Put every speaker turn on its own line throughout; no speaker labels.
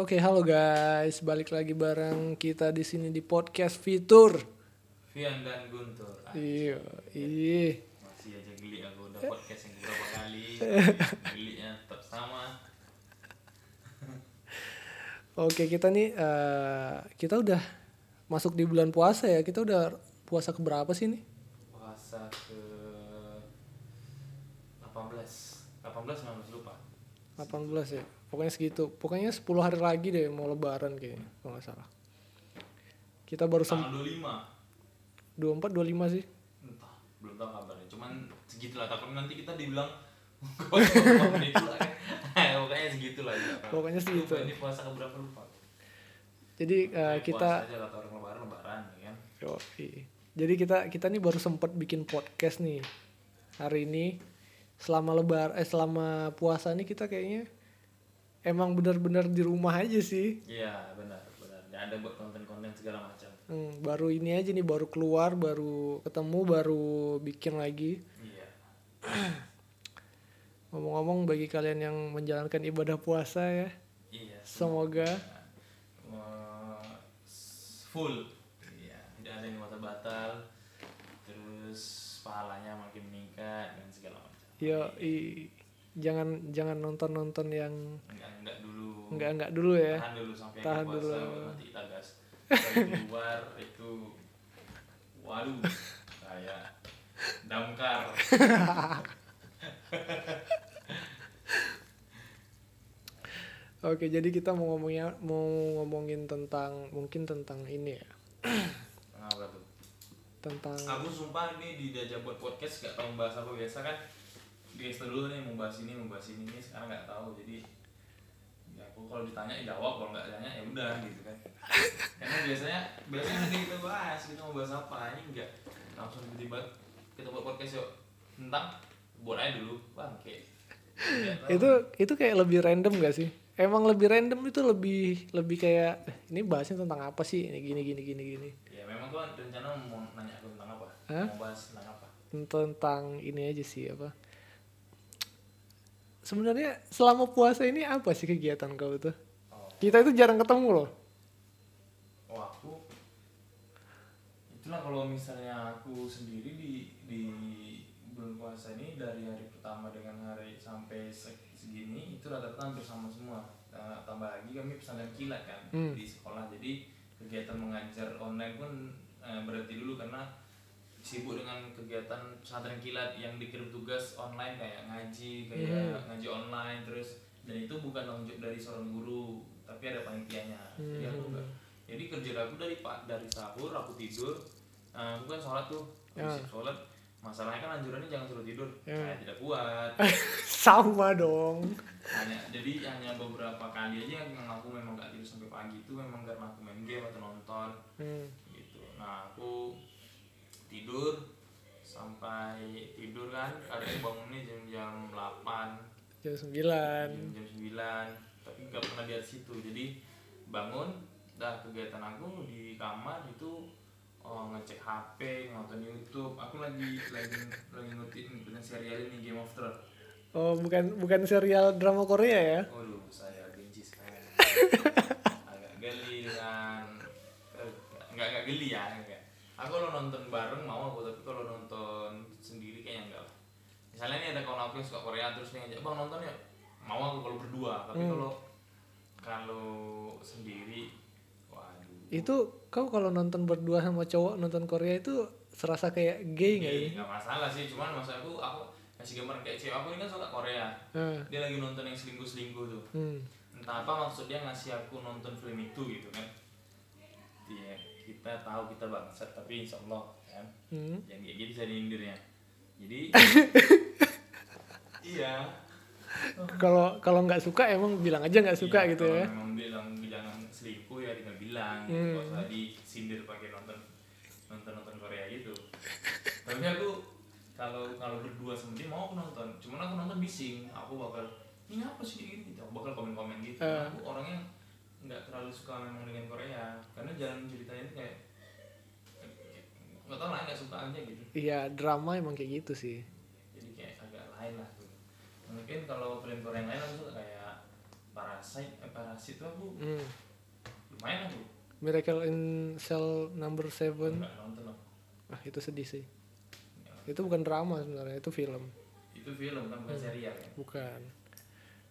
Oke, halo guys. Balik lagi bareng kita di sini di podcast Fitur.
Vian dan Guntur
Iya, iya.
masih aja geli aku udah podcast yang beberapa kali gelinya tetap sama
Oke, kita nih eh, kita udah masuk di bulan puasa ya. Kita udah puasa ke berapa sih nih?
puasa ke 18 18 19 lupa
18 ya. Pokoknya segitu. Pokoknya 10 hari lagi deh mau lebaran kayaknya, kalau nggak salah. Kita baru sem
tanggal 25
24 25 sih.
entah belum tahu kabarnya cuman segitulah takut nanti kita dibilang lah pokoknya segitulah ya.
Pokoknya segitu.
Lupa, ini puasa ke berapa lupa
Jadi
Kayak
kita
aja orang lebaran lebaran ya kan
Yoi. Jadi kita kita nih baru sempat bikin podcast nih hari ini selama lebar eh selama puasa nih kita kayaknya emang benar-benar di rumah aja sih.
iya benar benar. Nggak ada buat konten-konten segala macam.
Hmm, baru ini aja nih baru keluar baru ketemu baru bikin lagi.
iya.
Ngomong-ngomong bagi kalian yang menjalankan ibadah puasa ya,
iya
semoga
uh, full. Ya tidak ada yang batal-batal terus pahalanya makin meningkat dan segala macam.
Yo jangan jangan nonton-nonton yang
enggak enggak dulu
enggak enggak dulu ya.
tahan dulu sampai
Tahan
puasa
dulu.
nanti kita gas Dari keluar itu waduh kayak damkar
Oke, jadi kita mau ngomongnya mau ngomongin tentang mungkin tentang ini ya.
apa tuh
Tentang
aku sumpah ini di buat podcast gak tahu bahas apa biasa kan Insta dulu nih mau bahas ini mau bahas ini nih sekarang nggak tahu jadi ya aku kalau ditanya ya jawab kalau nggak tanya ya udah gitu kan karena biasanya biasanya nanti kita bahas kita mau bahas apa ini enggak langsung tiba-tiba kita buat podcast yuk tentang buat aja dulu Nggak tahu.
itu itu kayak lebih random gak sih? Emang lebih random itu lebih lebih kayak "Eh, ini bahasnya tentang apa sih? Ini gini gini gini gini.
ya memang tuh rencana mau nanya aku tentang apa
Hah?
mau bahas tentang apa
Tentang ini aja sih apa? Sebenarnya selama puasa ini apa sih kegiatan kau tuh?
oh
Kita itu jarang ketemu loh.
Oh aku itulah kalau misalnya aku sendiri di di bulan puasa ini dari hari pertama dengan hari sampai se- segini itu rata-rata hampir sama semua. Nah, tambah lagi kami pesantren kilat kan
Hmm.
di sekolah jadi kegiatan mengajar online pun eh, berhenti dulu karena sibuk dengan kegiatan pesantren kilat yang dikirim tugas online kayak ngaji kayak ngaji online terus dan itu bukan tanggung jawab dari seorang guru tapi ada panitianya. Jadi aku enggak jadi kerja aku dari pak dari sahur aku tidur aku kan sholat tuh habis sholat masalahnya kan anjurannya jangan suruh tidur saya tidak kuat.
Sama dong.
hanya jadi hanya beberapa kali aja yang aku memang gak tidur sampai pagi itu memang karena aku main game atau nonton.
Hmm.
gitu. Nah aku tidur sampai tidur kan kadang bangunnya 8
Jam 9.
jam, jam 9 tapi nggak pernah di situ jadi bangun dah kegiatan aku di kamar itu oh, ngecek HP nonton YouTube aku lagi lagi lagi ngikutin ngikutin serial ini Game of Thrones
Oh, bukan bukan serial drama Korea ya?
Waduh, saya benci sekali. agak geli dengan eh, nggak nggak geli ya. Aku kalau nonton bareng mau aku tapi kalau nonton sendiri kayaknya enggak lah. Misalnya nih ada kawan aku yang suka Korea terus dia ngajak bang nonton ya mau aku kalau berdua tapi kalau kalau sendiri waduh
Itu kau kalau nonton berdua sama cowok nonton Korea itu serasa kayak gay nggak
Iya,
sih?
nggak masalah sih cuman maksud aku aku kasih gambaran kayak cewek aku ini kan suka Korea
Hmm.
dia lagi nonton yang selingkuh selingkuh tuh
Hmm.
entah apa maksud dia ngasih aku nonton film itu gitu kan kita tahu kita bangsat tapi insya Allah kan
Hmm.
yang kayak gitu bisa diindirnya jadi iya
Kalau kalau nggak suka emang bilang aja nggak suka
Iya,
gitu ya.
memang bilang jangan selingkuh ya tinggal bilang
Hmm.
gitu. Gak usah disindir pakai nonton nonton nonton Korea gitu tapi aku kalau kalau berdua sama dia mau aku nonton cuman aku nonton bising aku bakal ini apa sih ini gitu aku bakal komen komen gitu
Eh.
aku orangnya nggak terlalu suka memang dengan Korea karena jalan ceritanya itu kayak nggak tau lah nggak suka aja gitu
Iya, drama emang kayak gitu sih.
jadi kayak agak lain lah tuh mungkin kalau film Korea yang lain aku suka kayak para parasit eh, parasit tuh aku
Hmm.
lumayan aku
Miracle in Cell Number Seven.
nggak nonton aku
Ah itu sedih sih. Itu bukan drama sebenarnya, itu film.
itu film kan bukan serial ya
Bukan.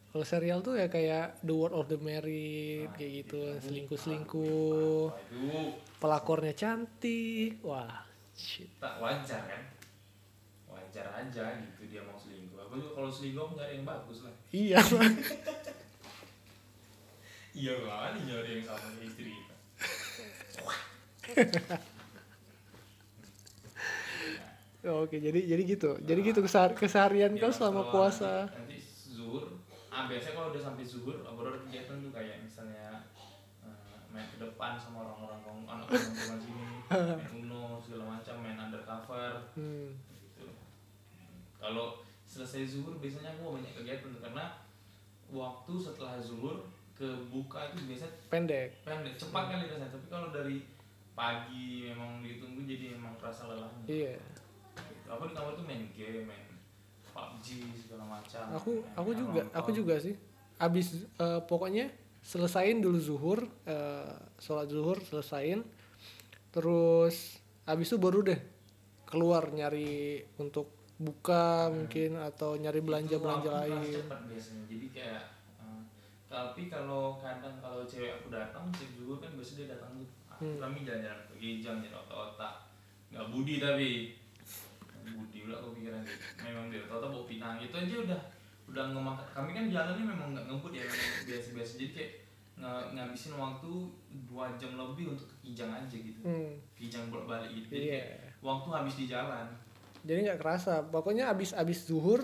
Kalau serial tuh ya kayak The World of the Married
Nah,
kayak gitu,
itu.
selingkuh-selingkuh. Pelakornya cantik. Wah, shit.
tak wajar kan wajar aja gitu dia mau selingkuh aku juga kalau selingkuh aku nyari yang bagus lah
Iya.
iya kan nyari yang sama istri kita
Oke, jadi jadi gitu. Jadi gitu kesehar- keseharian
Ya,
kau selama
setelah
puasa.
nanti, nanti zuhur ah biasanya kalau udah sampai zuhur baru kegiatan tuh kayak misalnya eh, main ke depan sama orang-orang kong anak teman sini main uno segala macam main undercover
Hmm.
gitu kalau selesai zuhur biasanya aku banyak kegiatan tuh karena waktu setelah zuhur ke buka itu biasanya
Pendek.
pendek cepat kali rasanya tapi kalau dari pagi memang ditunggu jadi memang terasa lelahnya
Iya.
gitu. aku di kamar tuh main game main PUBG segala macam
Aku
Main-
aku juga,
nonton.
aku juga sih. Abis eh, pokoknya selesain dulu zuhur, eh, sholat zuhur selesain. Terus abis itu baru deh keluar nyari untuk buka mungkin atau nyari belanja belanja
Itu terasa
lain.
cepat biasanya jadi kayak eh, tapi kalau kadang kalau cewek aku datang cewek zuhur kan biasanya dia datang tuh ah,
Hmm.
kami jalan-jalan pergi jam jalan otak-otak nggak budi tapi budi udah aku pikiran gitu. memang dia otak bawa pinang. Itu aja udah udah ngemakan kami kan jalannya memang nggak ngebut ya biasa-biasa. Jadi kayak nge- ngabisin waktu dua jam lebih untuk ke kijang aja gitu.
Hmm,
kijang bolak balik gitu. Jadi
Iya.
kayak waktu habis di jalan.
Jadi nggak kerasa. Pokoknya abis abis zuhur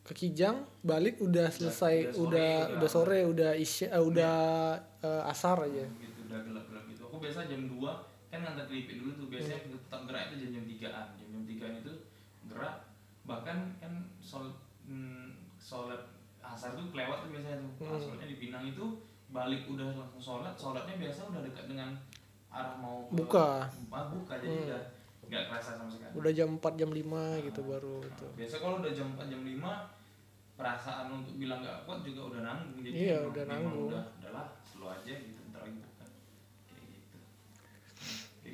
ke Kijang balik udah selesai
udah sore,
udah
udah-
udah sore udah isya eh, udah eh, asar aja.
gitu udah gelap-gelap gitu. Aku biasa jam 2 kan ngantar keripik dulu tuh biasanya
Hmm.
tetap gerak itu jam jam tigaan jam jam tigaan itu gerak bahkan kan sol hmm, sholat asar tuh kelewat tuh biasanya tuh
Hmm.
Sholatnya di Pinang itu balik udah langsung sholat sholatnya biasa udah dekat dengan arah mau ke-
Buka.
ah, buka jadi
Hmm.
udah nggak kerasa sama sekali
Udah jam 4 jam 5 gitu baru
Nah,
itu.
biasa kalau udah jam 4 jam 5 perasaan untuk bilang nggak kuat juga udah nanggung jadi
Iya, udah nanggung.
udah udahlah slow aja gitu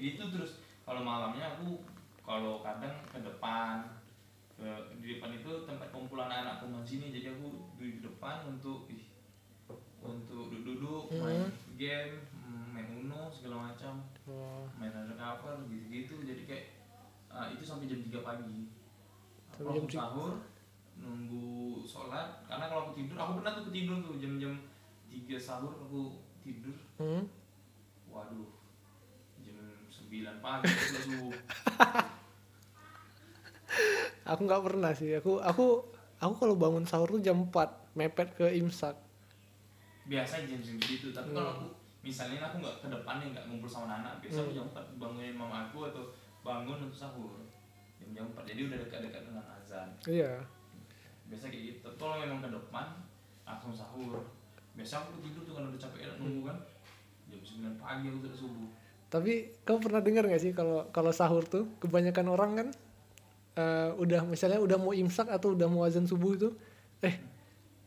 gitu terus kalau malamnya aku kalau kadang ke depan ke di depan itu tempat kumpulan anak teman sini jadi aku di depan untuk ih, untuk duduk-duduk main game main uno segala macam.
Oh,
main undercover gitu-gitu jadi kayak uh, itu sampai jam 3 pagi. Aku
jam
sahur nunggu sholat karena kalau aku tidur aku pernah tuh ketidur tuh jam-jam 3 sahur aku tidur.
Hmm?
waduh 9 pagi aku subuh
Aku nggak pernah sih. Aku aku aku kalau bangun sahur tuh jam 4 mepet ke imsak.
biasa jam-jam gitu tapi kalau aku misalnya aku nggak ke depannya nggak ngumpul sama anak biasa aku
Hmm.
jam 4 bangunin mama aku atau bangun untuk sahur. Jam jam 4 jadi udah dekat-dekat dengan azan.
Iya.
biasa kayak gitu. Tapi kalau memang ke depan langsung sahur. Biasa aku tidur tuh kan udah capek ya nunggu kan. Jam 9 pagi aku sudah subuh
Tapi kau pernah dengar nggak sih kalau kalau sahur tuh kebanyakan orang kan eh, udah misalnya udah mau imsak atau udah mau azan subuh itu eh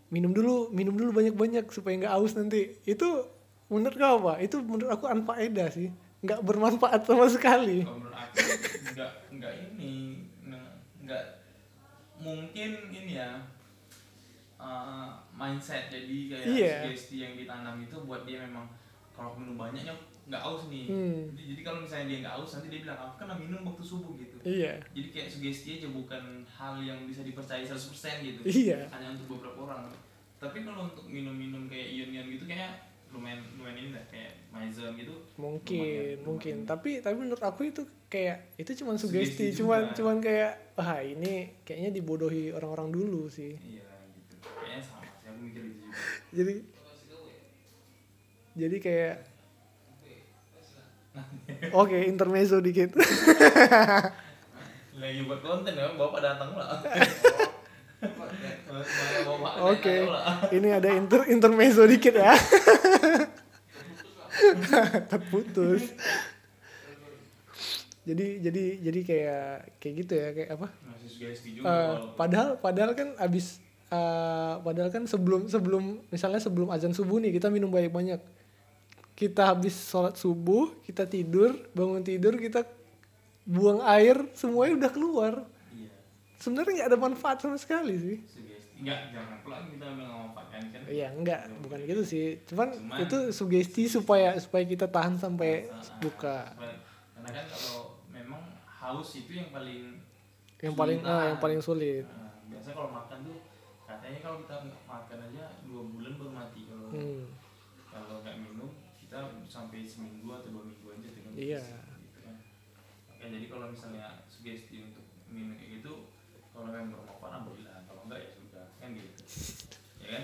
minum dulu minum dulu banyak-banyak supaya nggak aus nanti. Itu menurut kau apa? Itu menurut aku anfaedah sih. Nggak bermanfaat sama sekali.
Kalau menurut aku nggak nggak ini nggak- mungkin ini ya uh, mindset. Jadi kayak
Iya.
sugesti yang ditanam itu buat dia memang kalau minum banyaknya nggak aus nih.
Hmm.
jadi, jadi kalau misalnya dia nggak aus nanti dia bilang aku kan minum waktu subuh gitu.
Iya.
Jadi kayak sugesti aja bukan hal yang bisa dipercaya 100% gitu.
Iya.
Hanya untuk beberapa orang. Tapi kalau untuk minum-minum kayak ion-ion gitu kayak lumayan lumayan ini lah kayak maizem gitu
mungkin
Lumayan,
mungkin.
Lumayan.
tapi tapi menurut aku itu kayak itu cuman
Sugesti
sugesti cuman
juga.
cuman kayak wah ini kayaknya dibodohi orang-orang dulu sih.
Iya gitu. Kayaknya sama sih aku mikir itu juga.
Jadi jadi kayak oke intermezzo dikit.
Lagi buat konten ya bapak datang lah.
Oke.
lah.
ini ada inter intermezzo dikit ya. Terputus. Jadi jadi jadi kayak kayak gitu ya kayak apa?
Kalau-
padahal padahal kan abis eh, padahal kan sebelum sebelum misalnya sebelum azan subuh nih kita minum banyak banyak kita habis sholat subuh kita tidur bangun tidur kita buang air semuanya udah keluar
iya
sebenarnya nggak ada manfaat sama sekali sih
sugesti enggak jangan pula kita memanfaatkan kan
Iya enggak, bukan gitu sih. Cuman,
Cuman-
itu sugesti supaya supaya kita tahan sampai
Nah,
buka.
karena kan kalau memang haus itu yang paling
Yang paling
sulit
ah,
tahan.
yang paling sulit.
Nah, biasanya kalau makan tuh katanya kalau kita makan aja dua bulan baru mati kalau
Hmm.
kalau nggak minum kita sampai seminggu atau dua minggu aja dengan
Iya.
gitu kan. Oke, jadi kalau misalnya sugesti untuk minum kayak gitu kalau memang bermanfaat alhamdulillah kalau enggak ya sudah kan gitu ya kan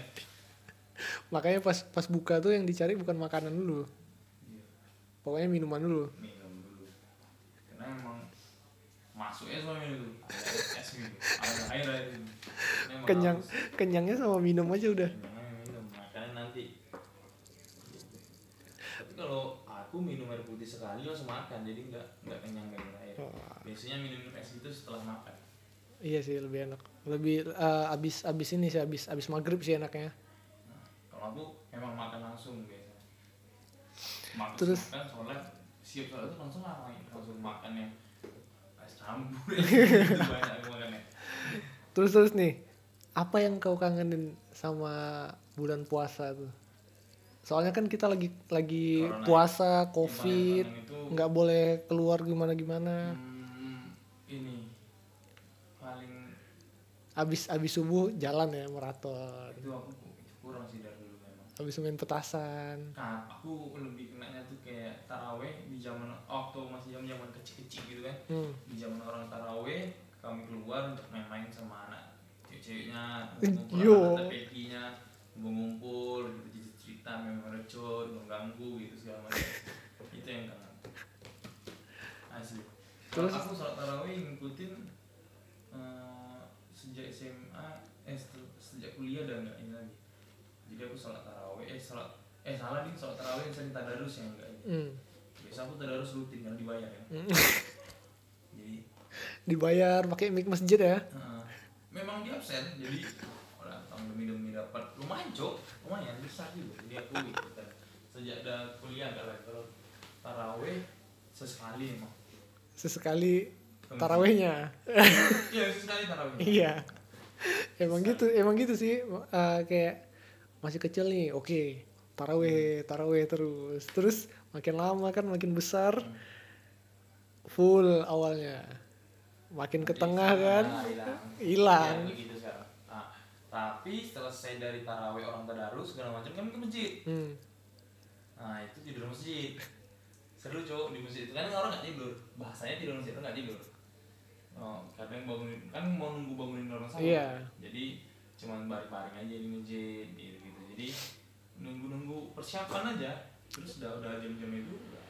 Makanya pas pas buka tuh yang dicari bukan makanan dulu.
Iya.
Pokoknya minuman dulu.
minum dulu karena emang masuknya semua minum dulu ada es gitu ada air air emang
Kenyang
harus.
kenyangnya sama minum aja udah.
Minum makanya nanti tapi kalau aku minum air putih sekali langsung makan jadi nggak nggak kenyang dengan air
Oh,
biasanya minum es itu setelah makan
iya sih lebih enak. Lebih eh, abis abis ini sih abis abis maghrib sih enaknya.
nah, kalau aku emang makan langsung biasanya makan
Terus?
makan sholat siap sholat itu langsung lah langsung makan yang es campur banyak aku makannya
Terus terus nih, apa yang kau kangenin sama bulan puasa tuh? Soalnya kan kita lagi lagi
Corona
puasa, covid,
paling kangen itu
nggak boleh keluar gimana gimana.
Hmm, ini paling
Abis abis subuh jalan ya maraton.
itu aku kurang sih dari dulu memang.
Abis main petasan.
Nah, aku lebih kenanya tuh kayak taraweh di zaman waktu masih zaman zaman kecil-kecil gitu kan.
Hmm.
Di zaman orang taraweh kami keluar untuk main-main sama anak cewek-ceweknya, ngumpul ngumpul gitu memang recur, mengganggu gitu segala macam. itu yang kangen. Asli. Terus aku sholat taraweh ngikutin eh, sejak SMA, eh sejak kuliah udah enggak ini lagi. Jadi aku sholat taraweh, eh sholat eh salah nih sholat taraweh sering tadarus yang enggak ini.
Hmm.
Biasa aku tadarus rutin kan dibayar ya.
Hmm.
Jadi
Dibayar pakai mic masjid ya.
eh, memang di absen jadi tahun demi demi dapat lumayan cok lumayan besar juga jadi aku ikutan sejak ada kuliah enggak lagi kalau taraweh sesekali emang
Sesekali tarawehnya.
iya sesekali taraweh
iya. Emang gitu, emang gitu sih. Eh, kayak masih kecil nih, oke. Taraweh, taraweh terus. Terus makin lama kan makin besar. Full awalnya. Makin ke tengah kan,
hilang
hilang.
Iya, begitu sekarang nah, tapi selesai dari taraweh orang tadarus segala macam kami ke masjid
Hmm.
nah itu tidur masjid seru cowok di masjid itu kan orang nggak tidur bahasanya tidur masjid itu nggak tidur oh, kadang bangunin kan mau nunggu bangunin orang sahur
Iya.
jadi cuman baring-baring aja di masjid gitu, gitu. jadi nunggu-nunggu persiapan aja terus udah udah jam-jam itu udah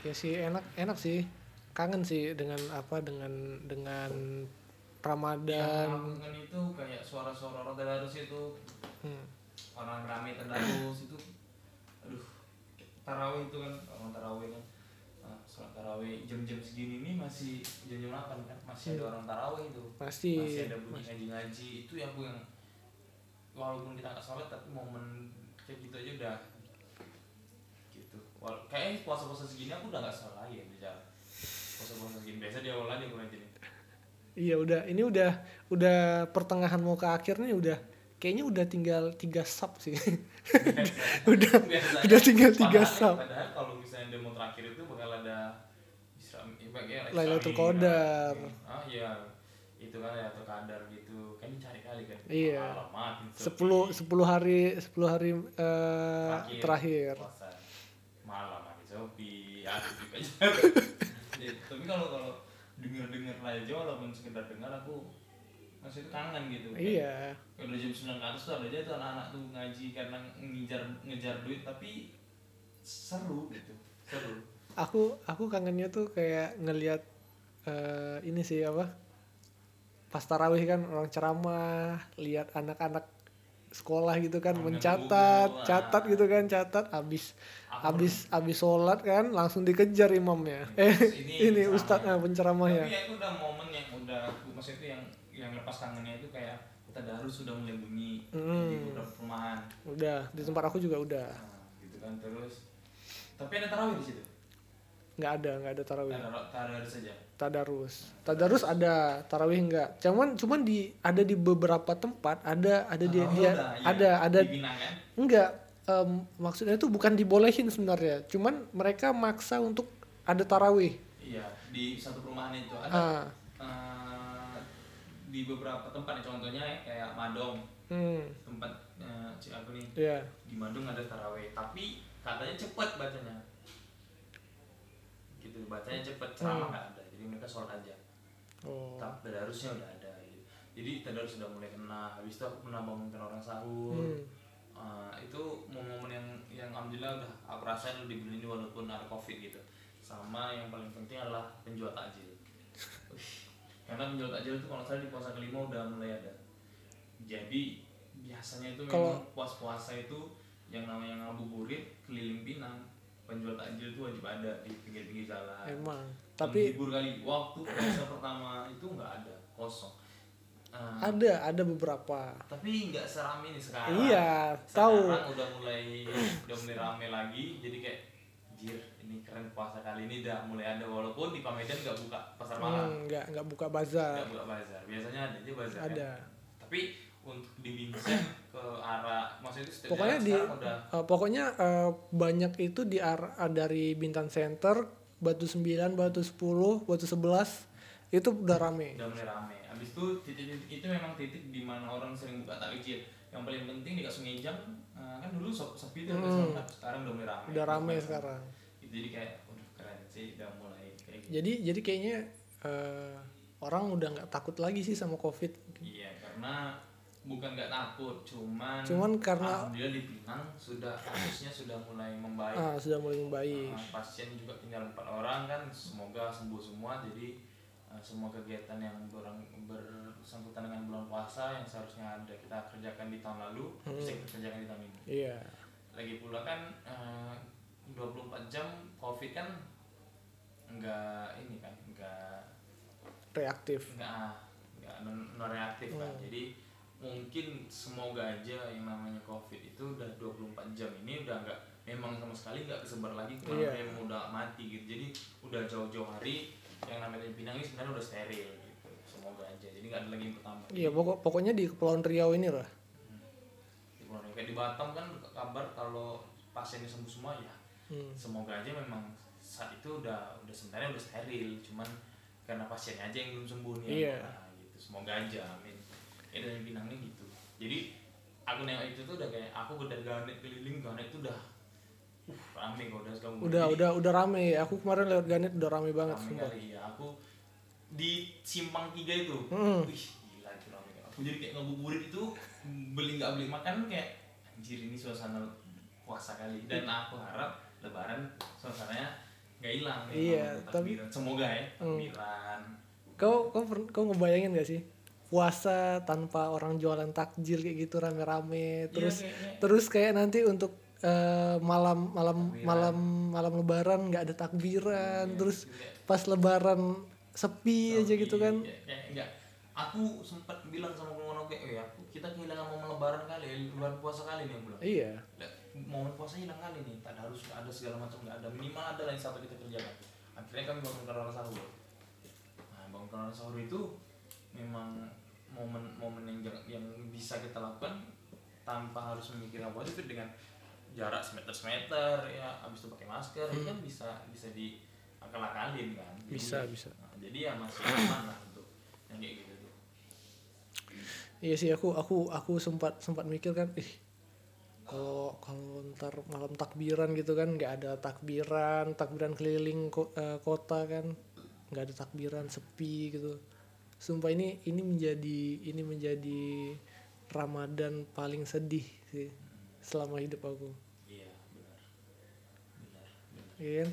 Ya sih enak, enak sih. Kangen sih dengan apa dengan dengan Ramadan.
aku kan itu kayak suara-suara orang tadarus itu.
Hmm.
orang rame tadarus itu aduh tarawih itu kan orang tarawih kan. Nah, sholat tarawih jam-jam segini nih masih jam-jam 8 kan masih ada
Hmm.
orang tarawih itu.
Pasti
masih ada bunyi ngaji-ngaji itu yang aku yang walaupun kita nggak sholat tapi momen kayak gitu aja udah gitu. Wal kayaknya puasa-puasa segini aku udah nggak lagi ya jalan puasa-puasa segini biasa di awal aja aku rajin
Iya udah, ini udah udah pertengahan mau ke akhir nih udah. Kayaknya udah tinggal tiga sub sih. Udah-
Biasanya-
udah tinggal tiga
padahal-
sub.
padahal kalau misalnya demo terakhir itu bakal ada Isra ya,
Lailatul Qadar.
ah iya. Itu kan Lailatul Qadar gitu. Kan dicari kali kan.
Iya. Sepuluh sepuluh hari sepuluh hari eh, terakhir.
puasa. Malam lagi Shopee aku juga Ya, tapi kalau kalau denger denger aja walaupun sekedar dengar aku masih itu kangen gitu
Iya.
kalau jam 9 ke atas tuh ada aja tuh anak-anak tuh ngaji karena ngejar ngejar duit tapi seru gitu seru
Aku aku kangennya tuh kayak ngelihat eh, ini sih apa? Pas tarawih kan orang ceramah, lihat anak-anak sekolah gitu kan
Orang
mencatat,
nunggu,
catat gitu kan, catat abis
Aku
abis abis sholat kan langsung dikejar imamnya. Eh
Ini
ini ustadznya
tapi
penceramahnya.
ya itu udah momen yang udah maksudnya itu yang yang lepas kangennya itu kayak tadarus sudah mulai bunyi
Hmm.
di beberapa perumahan
udah di tempat aku juga udah.
Nah, gitu kan terus. Tapi ada tarawih di situ?
Nggak ada nggak ada tarawih.
Tadarus saja
tadarus. Tadarus ada tarawih enggak? Cuman cuman di ada di beberapa tempat ada ada dia
Oh,
dia
udah,
ada ada
di Pinang kan?
Enggak em, maksudnya itu bukan dibolehin sebenarnya. Cuman mereka maksa untuk ada tarawih.
Iya di satu perumahan itu ada.
Ah.
Eh, di beberapa tempat contohnya kayak Madong.
Hmm.
Tempat cik aku nih.
Ya
di Madung ada taraweh tapi katanya cepet bacanya. Gitu bacanya cepet ceramah
Hmm.
ada jadi mereka sholat aja.
Oh.
Tak tadarusnya udah ada gitu. jadi tadarus sudah mulai kena habis itu aku pernah bangunkan orang sahur.
Hmm.
Eh, itu momen-momen yang yang alhamdulillah udah aku rasain di bulan ini walaupun ada covid gitu. Sama yang paling penting adalah penjual takjil. Karena penjual takjil itu kalau salah di puasa kelima udah mulai ada. Jadi biasanya itu
Kalau-
memang puas-puasa itu yang namanya ngabuburit keliling Pinang penjual takjil itu wajib ada di pinggir-pinggir jalan.
Emang. Tapi
libur kali. Waktu puasa pertama itu nggak ada. Kosong. Eh,
ada ada beberapa.
Tapi nggak serame nih sekarang.
Iya tahu.
sekarang udah mulai udah mulai rame lagi. Jadi kayak jir ini keren puasa kali ini udah mulai ada. Walaupun di Pamedan nggak buka pasar malam.
Hmm, nggak nggak buka bazar.
Nggak buka bazar. Biasanya ada aja bazar kan?
ada
tapi untuk di Vincent ke arah maksudnya itu
Pokoknya di-
udah
Eh, pokoknya eh, banyak itu di arah dari Bintan Center Batu 9 Batu 10 Batu 11 itu udah rame.
Udah mulai rame. Habis itu titik-titik itu memang titik di mana orang sering buka takjil. Yang paling penting di Sungai Jam eh, kan dulu sop- sepi tuh
Hmm.
sekarang udah mulai rame.
Udah rame sekarang.
jadi kayak udah keren sih udah mulai kayak gitu.
Jadi jadi kayaknya eh, orang udah nggak takut lagi sih sama covid.
Iya, karena bukan nggak takut, cuman
Cuman karena-
alhamdulillah di Pinang sudah kasusnya sudah mulai membaik.
ah, sudah mulai membaik
Uh, pasien juga tinggal empat orang kan, semoga sembuh semua. Jadi uh, semua kegiatan yang berang, bersangkutan dengan bulan puasa yang seharusnya ada kita kerjakan di tahun lalu
Hmm.
bisa kita kerjakan di tahun ini.
iya
Lagi pula kan uh, 24 jam COVID kan enggak ini kan, enggak
reaktif
nggak nggak non, non reaktif kan
Hmm.
jadi mungkin semoga aja yang namanya covid itu udah 24 jam ini udah nggak memang sama sekali nggak kesebar lagi ke mana
Iya.
memang udah mati gitu. Jadi udah jauh-jauh hari yang namanya Pinang ini sebenarnya udah steril gitu. Semoga aja. Jadi nggak ada lagi yang bertambah.
Iya pokok pokoknya di Kepulauan Riau ini lah
di Pulau Riau. kayak di Batam kan kabar kalau pasiennya sembuh semua ya.
Hmm.
semoga aja memang saat itu udah udah sebenarnya udah steril. Cuman karena pasiennya aja yang belum sembuh nih.
Iya.
nah, gitu. Semoga aja. Amin ya dari Pinang ini gitu. Jadi aku nengok itu tuh udah kayak aku udah ganet keliling ganet itu udah uh rame kok udah sekarang
udah udah udah rame. Aku kemarin lewat Ganet udah rame banget
rame
sumpah.
kali ya. Aku di simpang tiga itu
Hmm.
wih gila itu rame aku jadi kayak ngabuburit itu beli nggak beli makan kayak anjir ini suasana puasa kali. Dan aku harap lebaran suasananya nggak hilang
Iya, tapi-
semoga ya
Hmm.
takbiran.
Kau kau per- kau ngebayangin gak sih puasa tanpa orang jualan takjil kayak gitu rame-rame. Terus
Iya, kayaknya.
terus kayak nanti untuk eh, malam malam
Takbiran.
malam malam lebaran nggak ada takbiran.
Iya,
terus
kayak-
pas lebaran sepi aja gitu kan.
Iya, kayak enggak aku sempat bilang sama kawan kayak oh ya aku kita kehilangan momen lebaran kali lebaran puasa kali nih bilang
iya.
Momen puasa hilang kali nih tak harus ada segala macam nggak ada minimal ada lah yang satu kita kerjakan. Akhirnya kami bangunkan orang sahur. Nah bangunkan orang sahur itu memang momen-momen yang yang bisa kita lakukan tanpa harus memikirkan apa itu dengan jarak semeter semeter ya habis itu pakai masker itu kan bisa bisa di akal akalin kan. Jadi-
Bisa, bisa.
nah, jadi ya masih aman lah untuk yang kayak gitu tuh.
Iya sih aku aku aku sempat sempat mikir kan ih kalau kalau ntar malam takbiran gitu kan nggak ada takbiran takbiran keliling ko- eh, kota kan nggak ada takbiran sepi gitu sumpah ini ini menjadi ini menjadi Ramadan paling sedih sih selama hidup aku.
Iya benar. Benar benar
Iya kan?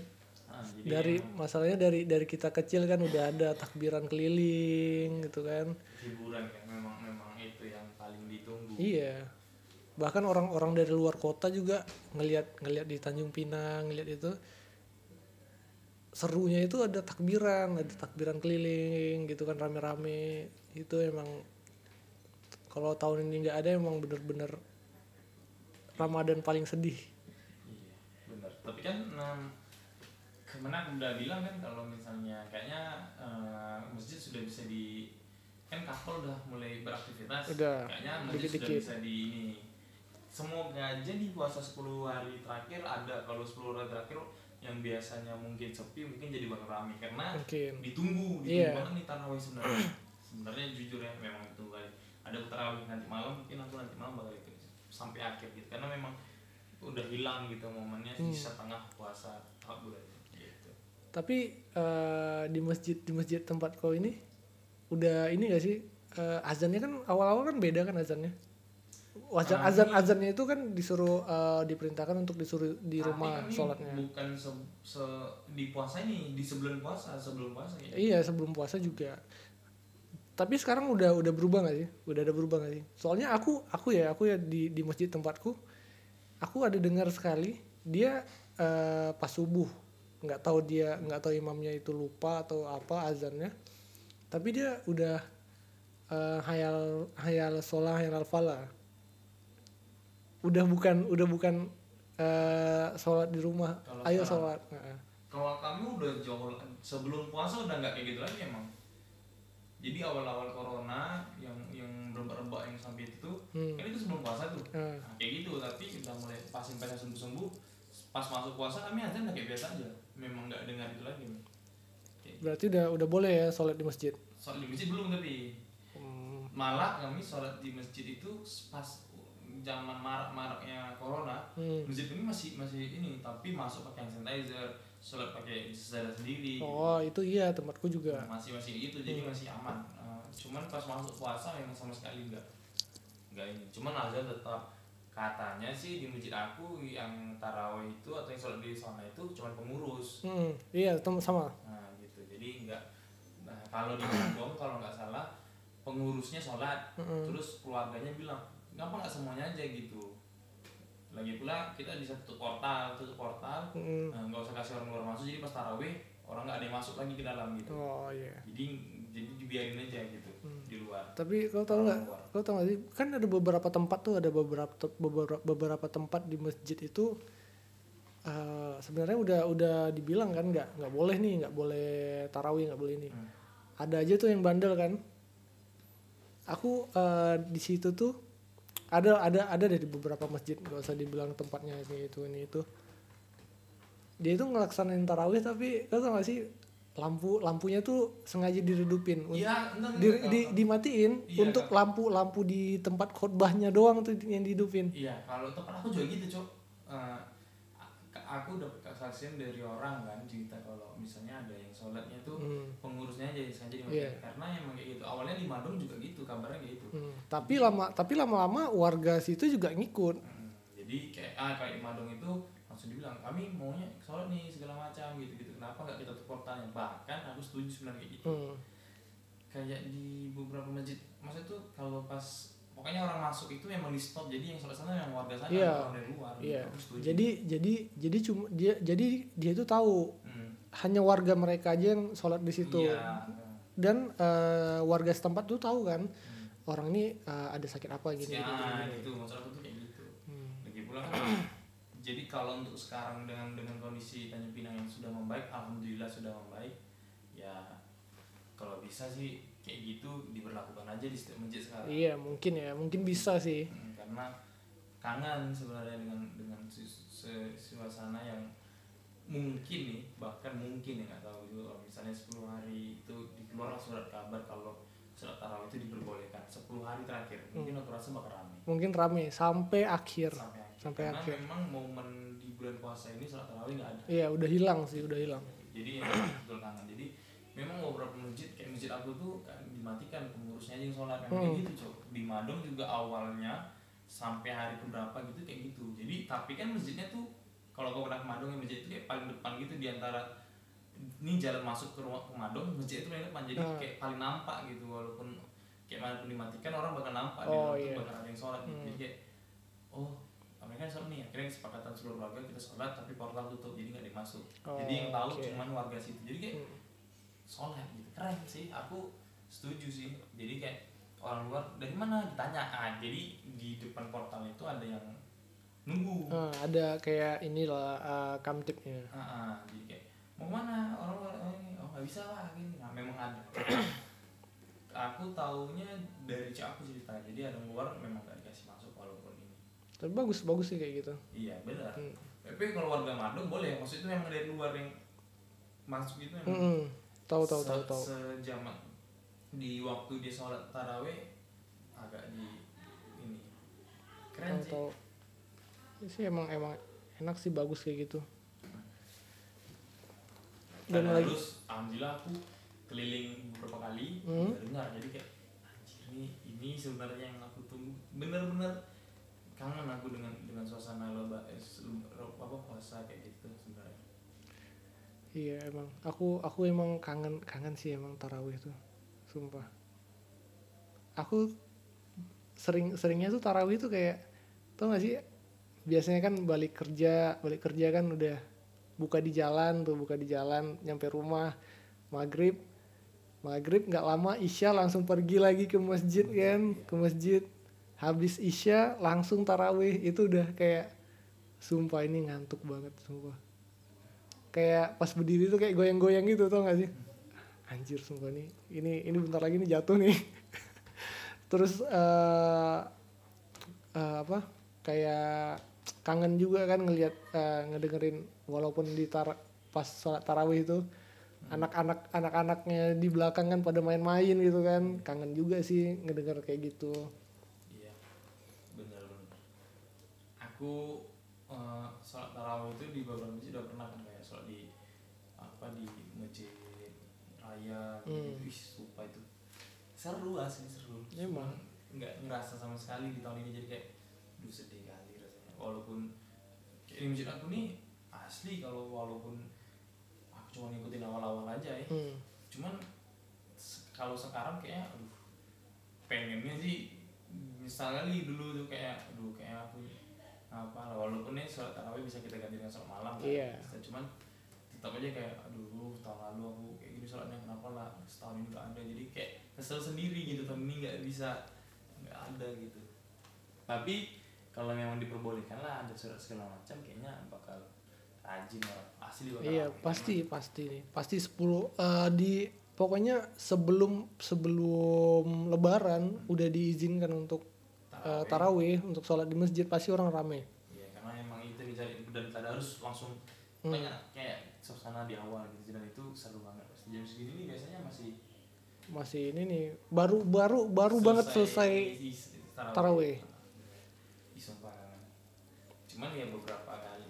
Ah,
dari
emang
masalahnya dari dari kita kecil kan udah ada takbiran keliling gitu kan.
Hiburan kan memang memang itu yang paling ditunggu.
Iya. Bahkan orang-orang dari luar kota juga ngelihat ngelihat di Tanjung Pinang, ngelihat itu serunya itu ada takbiran, ada takbiran keliling gitu kan rame-rame. Itu emang kalau tahun ini nggak ada emang bener-bener Ramadan paling sedih
Iya, benar. Tapi kan um, Kemenak udah bilang kan kalau misalnya kayaknya eh, masjid sudah bisa di kan kapal udah mulai beraktivitas.
Udah,
Kayaknya masjid sudah
dikit-dikit.
bisa di ini. Semoga aja di puasa 10 hari terakhir ada kalau 10 hari terakhir yang biasanya mungkin sepi mungkin jadi bakal ramai karena
mungkin.
ditunggu ditunggu
Iya.
banget nih tarawih sebenarnya. Sebenarnya jujur ya memang ditunggu kali. Ada tarawih nanti malam mungkin aku nanti malam bakal ikut sampai akhir gitu. Karena memang udah hilang gitu momennya
Hmm.
di setengah puasa tahap bulan. Gitu.
Tapi eh, di masjid di masjid tempat kau ini udah ini gak sih? Eh, azannya kan awal-awal kan beda kan azannya azan
Kami-
azan azannya itu kan disuruh eh, diperintahkan untuk disuruh di
Tapi
rumah
kami
sholatnya.
bukan se, se- di puasa ini di sebelum puasa sebelum puasa ya?
Iya sebelum puasa juga. Tapi sekarang udah udah berubah gak sih? Udah ada berubah gak sih? Soalnya aku aku ya aku ya di di masjid tempatku aku ada dengar sekali dia eh, pas subuh. Nggak tahu dia nggak tahu imamnya itu lupa atau apa azannya. Tapi dia udah eh, hayal hayal sholah hayal falah udah bukan udah bukan eh, sholat di rumah.
Kalau
ayo
sekarang?
sholat.
Kalau kami udah jauh sebelum puasa udah nggak kayak gitu lagi emang? Jadi awal-awal corona yang yang rebak-rebak yang sampai itu
Hmm.
kan itu sebelum puasa tuh.
Heeh.
Nah, kayak gitu. Tapi udah mulai pas sampai sembuh sembuh pas masuk puasa kami udah kayak biasa aja. Memang nggak dengar itu lagi. Kayak
berarti udah udah boleh ya sholat di masjid?
Sholat di masjid belum tapi
Hmm.
malah kami sholat di masjid itu pas zaman marak-maraknya corona
Hmm.
masjid ini masih masih ini tapi masuk pakai hand sanitizer sholat pakai sejadah sendiri
Oh itu iya tempatku juga.
masih masih itu jadi
Hmm.
masih aman Eh, cuman pas masuk puasa memang sama sekali enggak enggak ini cuman azan tetap katanya sih di masjid aku yang tarawih itu atau yang sholat di sana itu cuman pengurus
Hmm, iya sama.
nah gitu jadi enggak nah kalau di Bogor kalau nggak salah pengurusnya sholat
Mm-mm.
terus keluarganya bilang ngapa nggak semuanya aja gitu lagi pula kita bisa tutup portal tutup portal
Mm-mm.
nah, nggak usah kasih orang luar masuk jadi pas tarawih orang nggak ada yang masuk lagi ke dalam gitu
Oh iya.
jadi jadi dibiarin aja gitu
Hmm.
di luar
Tapi kau tahu nggak? Kau tahu nggak sih? Kan ada beberapa tempat tuh ada beberapa beberapa, beberapa tempat di masjid itu eh, sebenarnya udah udah dibilang kan nggak nggak boleh nih nggak boleh tarawih nggak boleh ini.
Hmm.
Ada aja tuh yang bandel kan. Aku eh, di situ tuh ada ada ada dari beberapa masjid nggak usah dibilang tempatnya ini itu ini itu. Dia itu ngelaksanain tarawih tapi kau tau gak sih lampu lampunya tuh sengaja diredupin untuk
iya entar
di, di, dimatiin
Iya,
untuk
Kak.
lampu-lampu di tempat khotbahnya doang tuh yang dihidupin.
iya kalau tempat aku juga gitu cok Eh, a- aku dapat kesaksian dari orang kan cerita kalau misalnya ada yang sholatnya tuh
Hmm,
pengurusnya aja yang sengaja dimatiin
Iya.
karena emang kayak gitu awalnya di Madong juga gitu kabarnya kayak gitu
hmm. Tapi lama tapi lama-lama warga situ juga ngikut.
Hmm, jadi kayak ah kayak di Madong itu langsung dibilang kami maunya sholat nih segala macam gitu gitu kenapa nggak kita tutup portalnya bahkan aku setuju sebenarnya kayak gitu
Hmm.
kayak di beberapa masjid maksudnya tuh kalau pas pokoknya orang masuk itu memang di stop jadi yang sana yang warga sana
Iya.
orang dari luar
Iya.
gitu. Setuju.
Jadi jadi jadi cuma dia jadi dia itu tahu
Hmm,
hanya warga mereka aja yang sholat di situ.
iya.
Dan eh, warga setempat tuh tahu kan
Hmm.
orang ini eh, ada sakit apa gini.
ya gitu maksud aku tuh kayak gitu
Hmm.
lagi pula kan jadi kalau untuk sekarang dengan dengan kondisi Tanjung Pinang yang sudah membaik alhamdulillah sudah membaik ya kalau bisa sih kayak gitu diberlakukan aja di setiap masjid sekarang
Iya mungkin ya mungkin bisa sih.
Hmm, karena kangen sebenarnya dengan dengan su- su- suasana yang mungkin nih bahkan mungkin ya nggak tahu gitu kalau misalnya 10 hari itu dikeluarkan surat kabar kalau surat tarawih itu diperbolehkan 10 hari terakhir mungkin aku rasa bakal ramai
Mungkin rame sampai akhir.
sampai akhir
Sampai
karena
akhir.
memang momen di bulan puasa ini surat tarawih nggak ada
Iya udah hilang sih udah hilang.
jadi ya, betul kangen jadi memang beberapa masjid kayak masjid aku tuh kan dimatikan pengurusnya aja yang sholat kan kayak
Hmm.
gitu cok di Madong juga awalnya sampai hari keberapa gitu kayak gitu jadi tapi kan masjidnya tuh kalau kau pernah ke Madong ya masjid itu kayak paling depan gitu di antara ini jalan masuk ke rumah ke Madong masjid itu paling depan jadi
Hmm.
kayak paling nampak gitu walaupun kayak mana pun dimatikan orang bakal nampak di
Oh,
dalam tuh
iya.
bakal ada yang sholat gitu.
Hmm.
jadi kayak oh mereka sholat nih akhirnya kesepakatan seluruh keluarga kita sholat tapi portal tutup jadi nggak ada yang masuk jadi yang tahu
oke.
cuman warga situ jadi kayak
Hmm.
Sholat gitu keren sih aku setuju sih. Jadi kayak orang luar dari mana? Ditanya. Ah jadi di depan portal itu ada yang nunggu.
Ah, ada kayak inilah uh, kamtipnya
Ah, ah, jadi kayak mau mana orang luar oh, ini oh nggak bisa lah gini. Nah memang ada. Aku taunya dari cak aku cerita jadi ada yang luar memang gak dikasih masuk walaupun ini.
Tapi bagus bagus sih kayak gitu.
Iya benar.
Hmm.
tapi kalau warga Madung boleh maksudnya itu memang dari luar yang masuk itu memang
Mm-mm. Tahu tahu tahu tahu.
sejaman. Di waktu dia sholat taraweh agak di ini. Keren
tahu
sih.
tahu. Ini sih emang emang enak sih bagus kayak gitu. Dan
dan
lagi
terus alhamdulillah aku keliling beberapa kali
Hmm.
dengar. Jadi kayak anjir ini ini sebenarnya yang aku tunggu. Bener-bener kangen aku dengan dengan suasana lomba eh, apa puasa kayak gitu
iya emang. Aku aku emang kangen kangen sih emang tarawih tuh sumpah. Aku sering seringnya tuh tarawih tuh kayak tau gak sih? Biasanya kan balik kerja balik kerja kan udah buka di jalan tuh buka di jalan nyampe rumah maghrib. Maghrib nggak lama isya langsung pergi lagi ke masjid kan ke masjid. Habis isya langsung tarawih itu udah kayak sumpah ini ngantuk banget sumpah kayak pas berdiri tuh kayak goyang-goyang gitu tau gak sih? Anjir sumpah nih. Ini ini bentar lagi nih jatuh nih. Terus eh eh, apa? Kayak kangen juga kan ngelihat eh, ngedengerin walaupun di tar pas sholat tarawih itu anak-anak anak-anaknya di belakang kan pada main-main gitu kan. Kangen juga sih ngedenger kayak gitu.
Iya bener bener aku eh, sholat tarawih itu di beberapa masjid udah pernah kan kayak sholat di apa di masjid raya
Hmm.
gitu Ih, sumpah itu seru asli seru
Emang.
Cuman nggak ngerasa sama sekali di tahun ini jadi kayak duh sedih kali rasanya walaupun kayak di masjid aku nih asli kalau walaupun aku cuma ngikutin awal-awal aja ya
hmm.
cuman kalau sekarang kayaknya aduh pengennya sih misalnya nih dulu tuh kayak aduh kayak aku apa walaupun nih sholat tarawih bisa kita ganti dengan sholat malam kan,
Iya.
bisa. cuman tetap aja kayak aduh tahun lalu aku kayak gini sholatnya kenapa lah setahun ini gak ada? Jadi kayak kesel sendiri gitu tahun ini nggak bisa nggak ada gitu. Tapi kalau memang diperbolehkan lah ada surat segala macam kayaknya bakal rajin orang asli bakal
Iya pasti pasti nih. Pasti 10 eh, di pokoknya sebelum sebelum Lebaran udah diizinkan untuk eh, tarawih untuk sholat di masjid pasti orang rame.
Iya, karena emang itu dicari dan harus langsung
Hmm.
kayak kayak suasana di awal gitu. Dan itu seru banget. Pasti jam segini nih biasanya masih
Masih ini nih baru baru baru banget selesai.
Ih, sumpah. Kangen. Cuman ya beberapa kali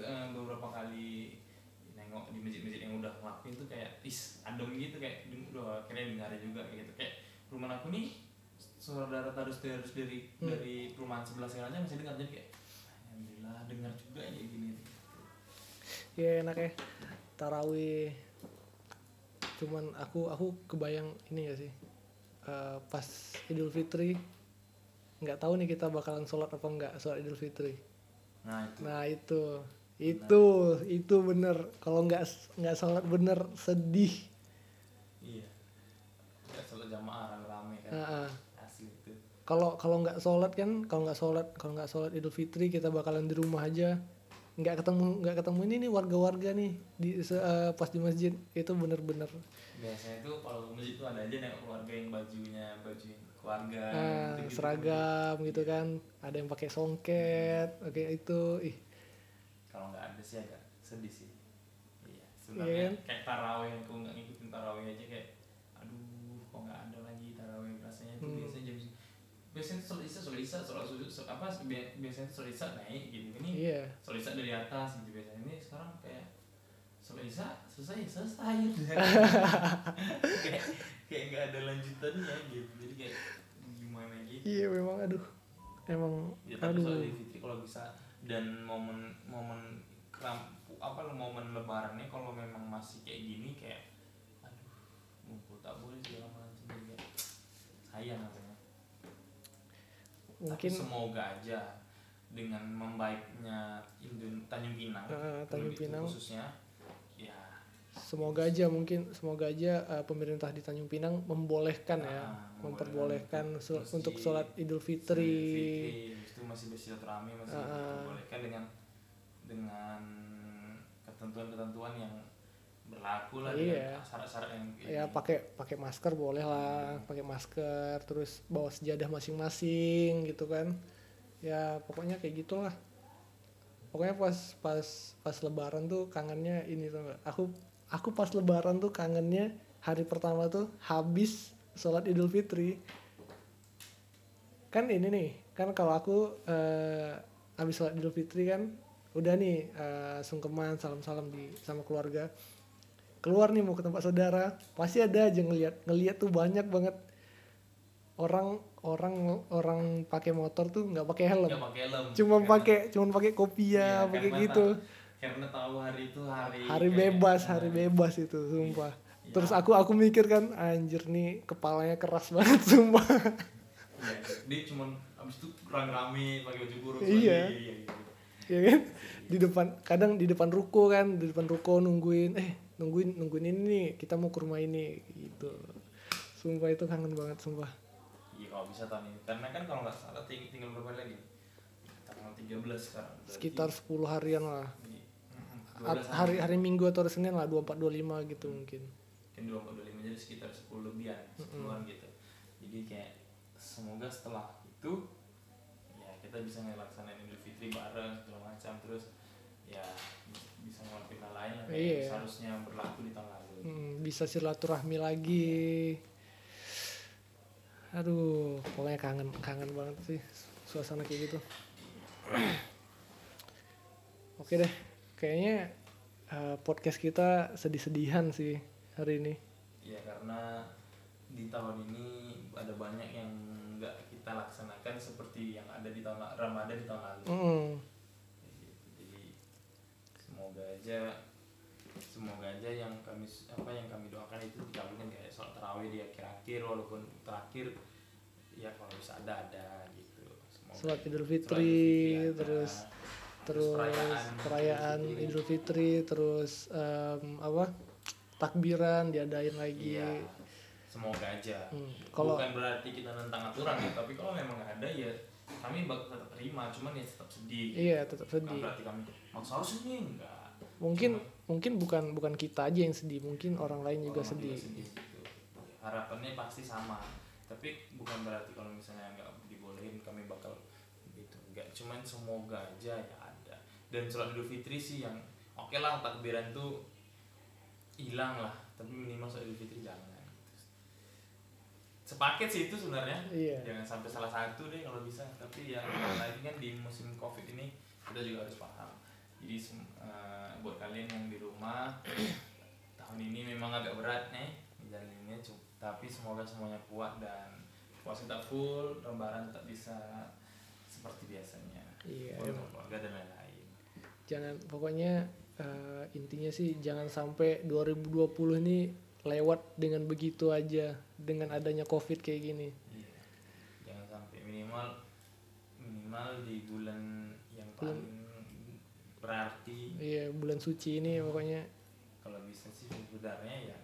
eh, beberapa kali nengok di masjid-masjid yang udah ngelakuin tuh kayak is adem gitu. Kayak udah akhirnya dengar juga kayak gitu. Kayak rumah aku nih saudara harus dari harus dari
Hmm.
dari perumahan sebelah sekarang aja masih dengar. Jadi kayak alhamdulillah dengar juga ya gini
Ya enak ya. Tarawih. Cuman aku aku kebayang ini gak sih? Eh, pas Idul Fitri nggak tahu nih kita bakalan sholat apa enggak sholat Idul Fitri.
nah itu.
Nah itu. Itu itu bener. Kalau nggak nggak sholat bener sedih.
iya. Nggak selalu jamaah rame-rame kan.
Ah, ah.
asli itu.
Kalau kalau nggak sholat kan kalau nggak sholat kalau nggak sholat Idul Fitri kita bakalan di rumah aja nggak ketemu nggak ketemu ini nih warga-warga nih di se- eh, pas di masjid. Itu bener-bener.
Biasanya tuh kalau masjid tuh ada aja nengok keluarga yang bajunya baju keluarga
ah,
gitu-gitu.
seragam gitu kan. Ada yang pakai songket oke itu ih.
Kalau nggak ada sih agak sedih sih. Iya
Iya
sebenarnya
kan?
kayak taraweh aku nggak ngikutin taraweh aja kayak aduh kok nggak ada lagi taraweh rasanya tuh
Hmm.
biasanya jam biasanya sholat isya sholat isya sholat sujud apa bi- biasanya sholat isya naik gitu ini
iya.
Sholat isya dari atas gitu biasanya. Ini sekarang kayak sholat isya selesai ya selesai. Kayak kayak nggak ada lanjutannya gitu. Jadi kayak gimana gitu.
Iya memang aduh. Emang
ya tapi soal
aduh.
Idul Fitri kalau bisa dan momen momen keram apa momen lebarannya kalau memang masih kayak gini kayak aduh ngumpul tak boleh segala macam juga sayang katanya
mungkin
tapi semoga aja dengan membaiknya Indon Tanjung Pinang
Ah, Tanjung Pinang.
khususnya ya
semoga aja mungkin semoga aja uh, pemerintah di Tanjung Pinang membolehkan ya
Ah,
memperbolehkan sul-
masjid,
untuk sholat Idul Fitri
Fitri, itu masih bersilaturahmi masih
ah.
diperbolehkan dengan dengan ketentuan-ketentuan yang berlaku lah
Iya.
dengan syarat-syarat yang
ya pakai pakai masker boleh lah pakai masker terus bawa sejadah masing-masing gitu kan. Ya pokoknya kayak gitulah. Pokoknya pas pas pas lebaran tuh kangennya ini tuh aku aku pas lebaran tuh kangennya hari pertama tuh habis sholat idul fitri. Kan ini nih kan kalau aku eh, habis sholat idul fitri kan udah nih eh, sungkeman salam-salam di sama keluarga keluar nih mau ke tempat saudara pasti ada aja ngelihat ngelihat tuh banyak banget. Orang orang orang pakai motor tuh nggak pakai helm.
Nggak pakai helm.
Cuma
Karena-
pakai cuma pakai kopiah
Iya,
pakai gitu.
tahu- karena tahu hari itu hari
hari bebas hari bebas itu sumpah.
Iya.
terus aku aku mikir kan anjir nih kepalanya keras banget sumpah.
Iya, dia cuma abis itu kurang rame pakai baju kurung
Iya.
iya, iya.
ya kan? Di depan kadang di depan ruko kan di depan ruko nungguin eh nungguin nungguin ini nih kita mau ke rumah ini gitu. Sumpah itu kangen banget sumpah.
Iya kalau bisa tahun ini. Karena kan kalau nggak salah ting- tinggal berapa lagi? Tanggal 13 sekarang. Berarti-
sekitar 10 harian lah.
Iya. Mm-mm,
At-
12
hari hari. minggu atau hari senin lah 24 25 gitu mungkin.
Kan 24 25 jadi sekitar 10 lebihan 10-an gitu. Jadi kayak semoga setelah itu ya kita bisa ngelaksanain Idul Fitri bareng segala macam. Terus ya hal lain lah kayak
Iya.
seharusnya berlaku di tahun lalu.
Hmm, bisa silaturahmi lagi. Aduh pokoknya kangen kangen banget sih suasana kayak gitu. Oke deh kayaknya eh, podcast kita sedih-sedihan sih hari ini.
Ya karena di tahun ini ada banyak yang nggak kita laksanakan seperti yang ada di tahun Ramadan di tahun lalu.
Mm,
Kayak gitu. jadi semoga aja. Semoga aja yang kami apa yang kami doakan itu dikabulkan kayak sholat tarawih di akhir-akhir walaupun terakhir ya kalau bisa ada ada gitu. Semoga
Sholat Idul Fitri,
ada.
terus terus perayaan Idul Fitri terus em, apa takbiran diadain lagi.
Iya. Semoga aja.
Hmm, kalau
bukan berarti kita tentang aturan ya tapi kalau memang ada ya kami bakal tetap terima cuman ya tetap sedih.
Iya tetap
bukan
sedih
berarti kami maksa harus ini enggak
mungkin mungkin bukan bukan kita aja yang sedih mungkin orang lain juga
Orang
sedih.
gitu. harapannya pasti sama tapi bukan berarti kalau misalnya nggak dibolehin kami bakal gitu. Nggak cuman semoga aja ya ada. Dan sholat idul fitri sih yang oke lah takbiran tuh hilang lah tapi minimal sholat idul fitri jangan sepaket sih itu sebenarnya.
Iya.
Jangan sampai salah satu deh kalau bisa tapi yang lagi kan di musim covid ini kita juga harus paham jadi eh, buat kalian yang di rumah tahun ini memang agak berat nih cu- tapi semoga semuanya kuat dan puasa tetap full lebaran tetap bisa seperti biasanya.
Iya emang.
keluarga dan lain-lain.
Jangan pokoknya eh, intinya sih jangan sampai 2020 ini lewat dengan begitu aja dengan adanya covid kayak gini.
Iya. Jangan sampai minimal minimal di bulan yang paling berarti.
Iya bulan suci ini pokoknya.
Kalau bisa sih sebenarnya ya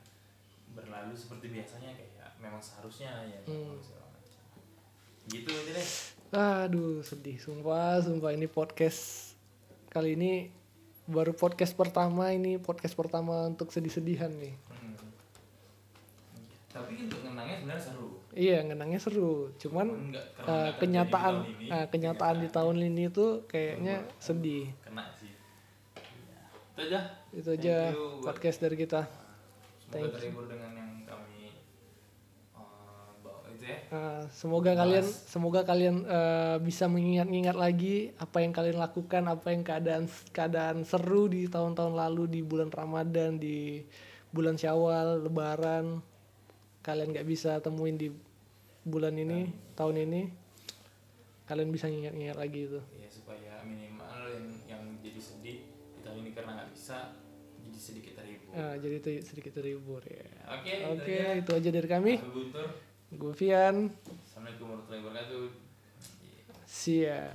berlalu seperti biasanya kayak memang seharusnya ya
Hmm.
gitu aja deh.
Aduh sedih. Sumpah sumpah ini podcast kali ini baru podcast pertama ini podcast pertama untuk sedih-sedihan nih.
Hmm. tapi untuk ngenangnya sebenarnya seru.
Iya ngenangnya seru. Cuman
Enggak, kalau
eh, kenyataan
di
eh, kenyataan di tahun ini tuh kayaknya sedih.
kena sih. Itu aja.
Itu aja
you
podcast dari kita.
semoga
Thank you.
terhibur dengan yang kami eh, bawa itu ya.
Uh, semoga
Bahas.
kalian semoga kalian uh, bisa mengingat-ingat lagi apa yang kalian lakukan apa yang keadaan keadaan seru di tahun-tahun lalu di bulan Ramadan di bulan Syawal Lebaran. Kalian nggak bisa temuin di bulan ini tahun ini. Kalian bisa ingat-ingat lagi itu.
Ya bisa jadi sedikit terhibur.
Uh, jadi itu sedikit terhibur ya.
Oke
oke
itu aja.
itu aja dari kami.
Aku Guntur.
Gue Vian.
Assalamualaikum warahmatullahi wabarakatuh.
See ya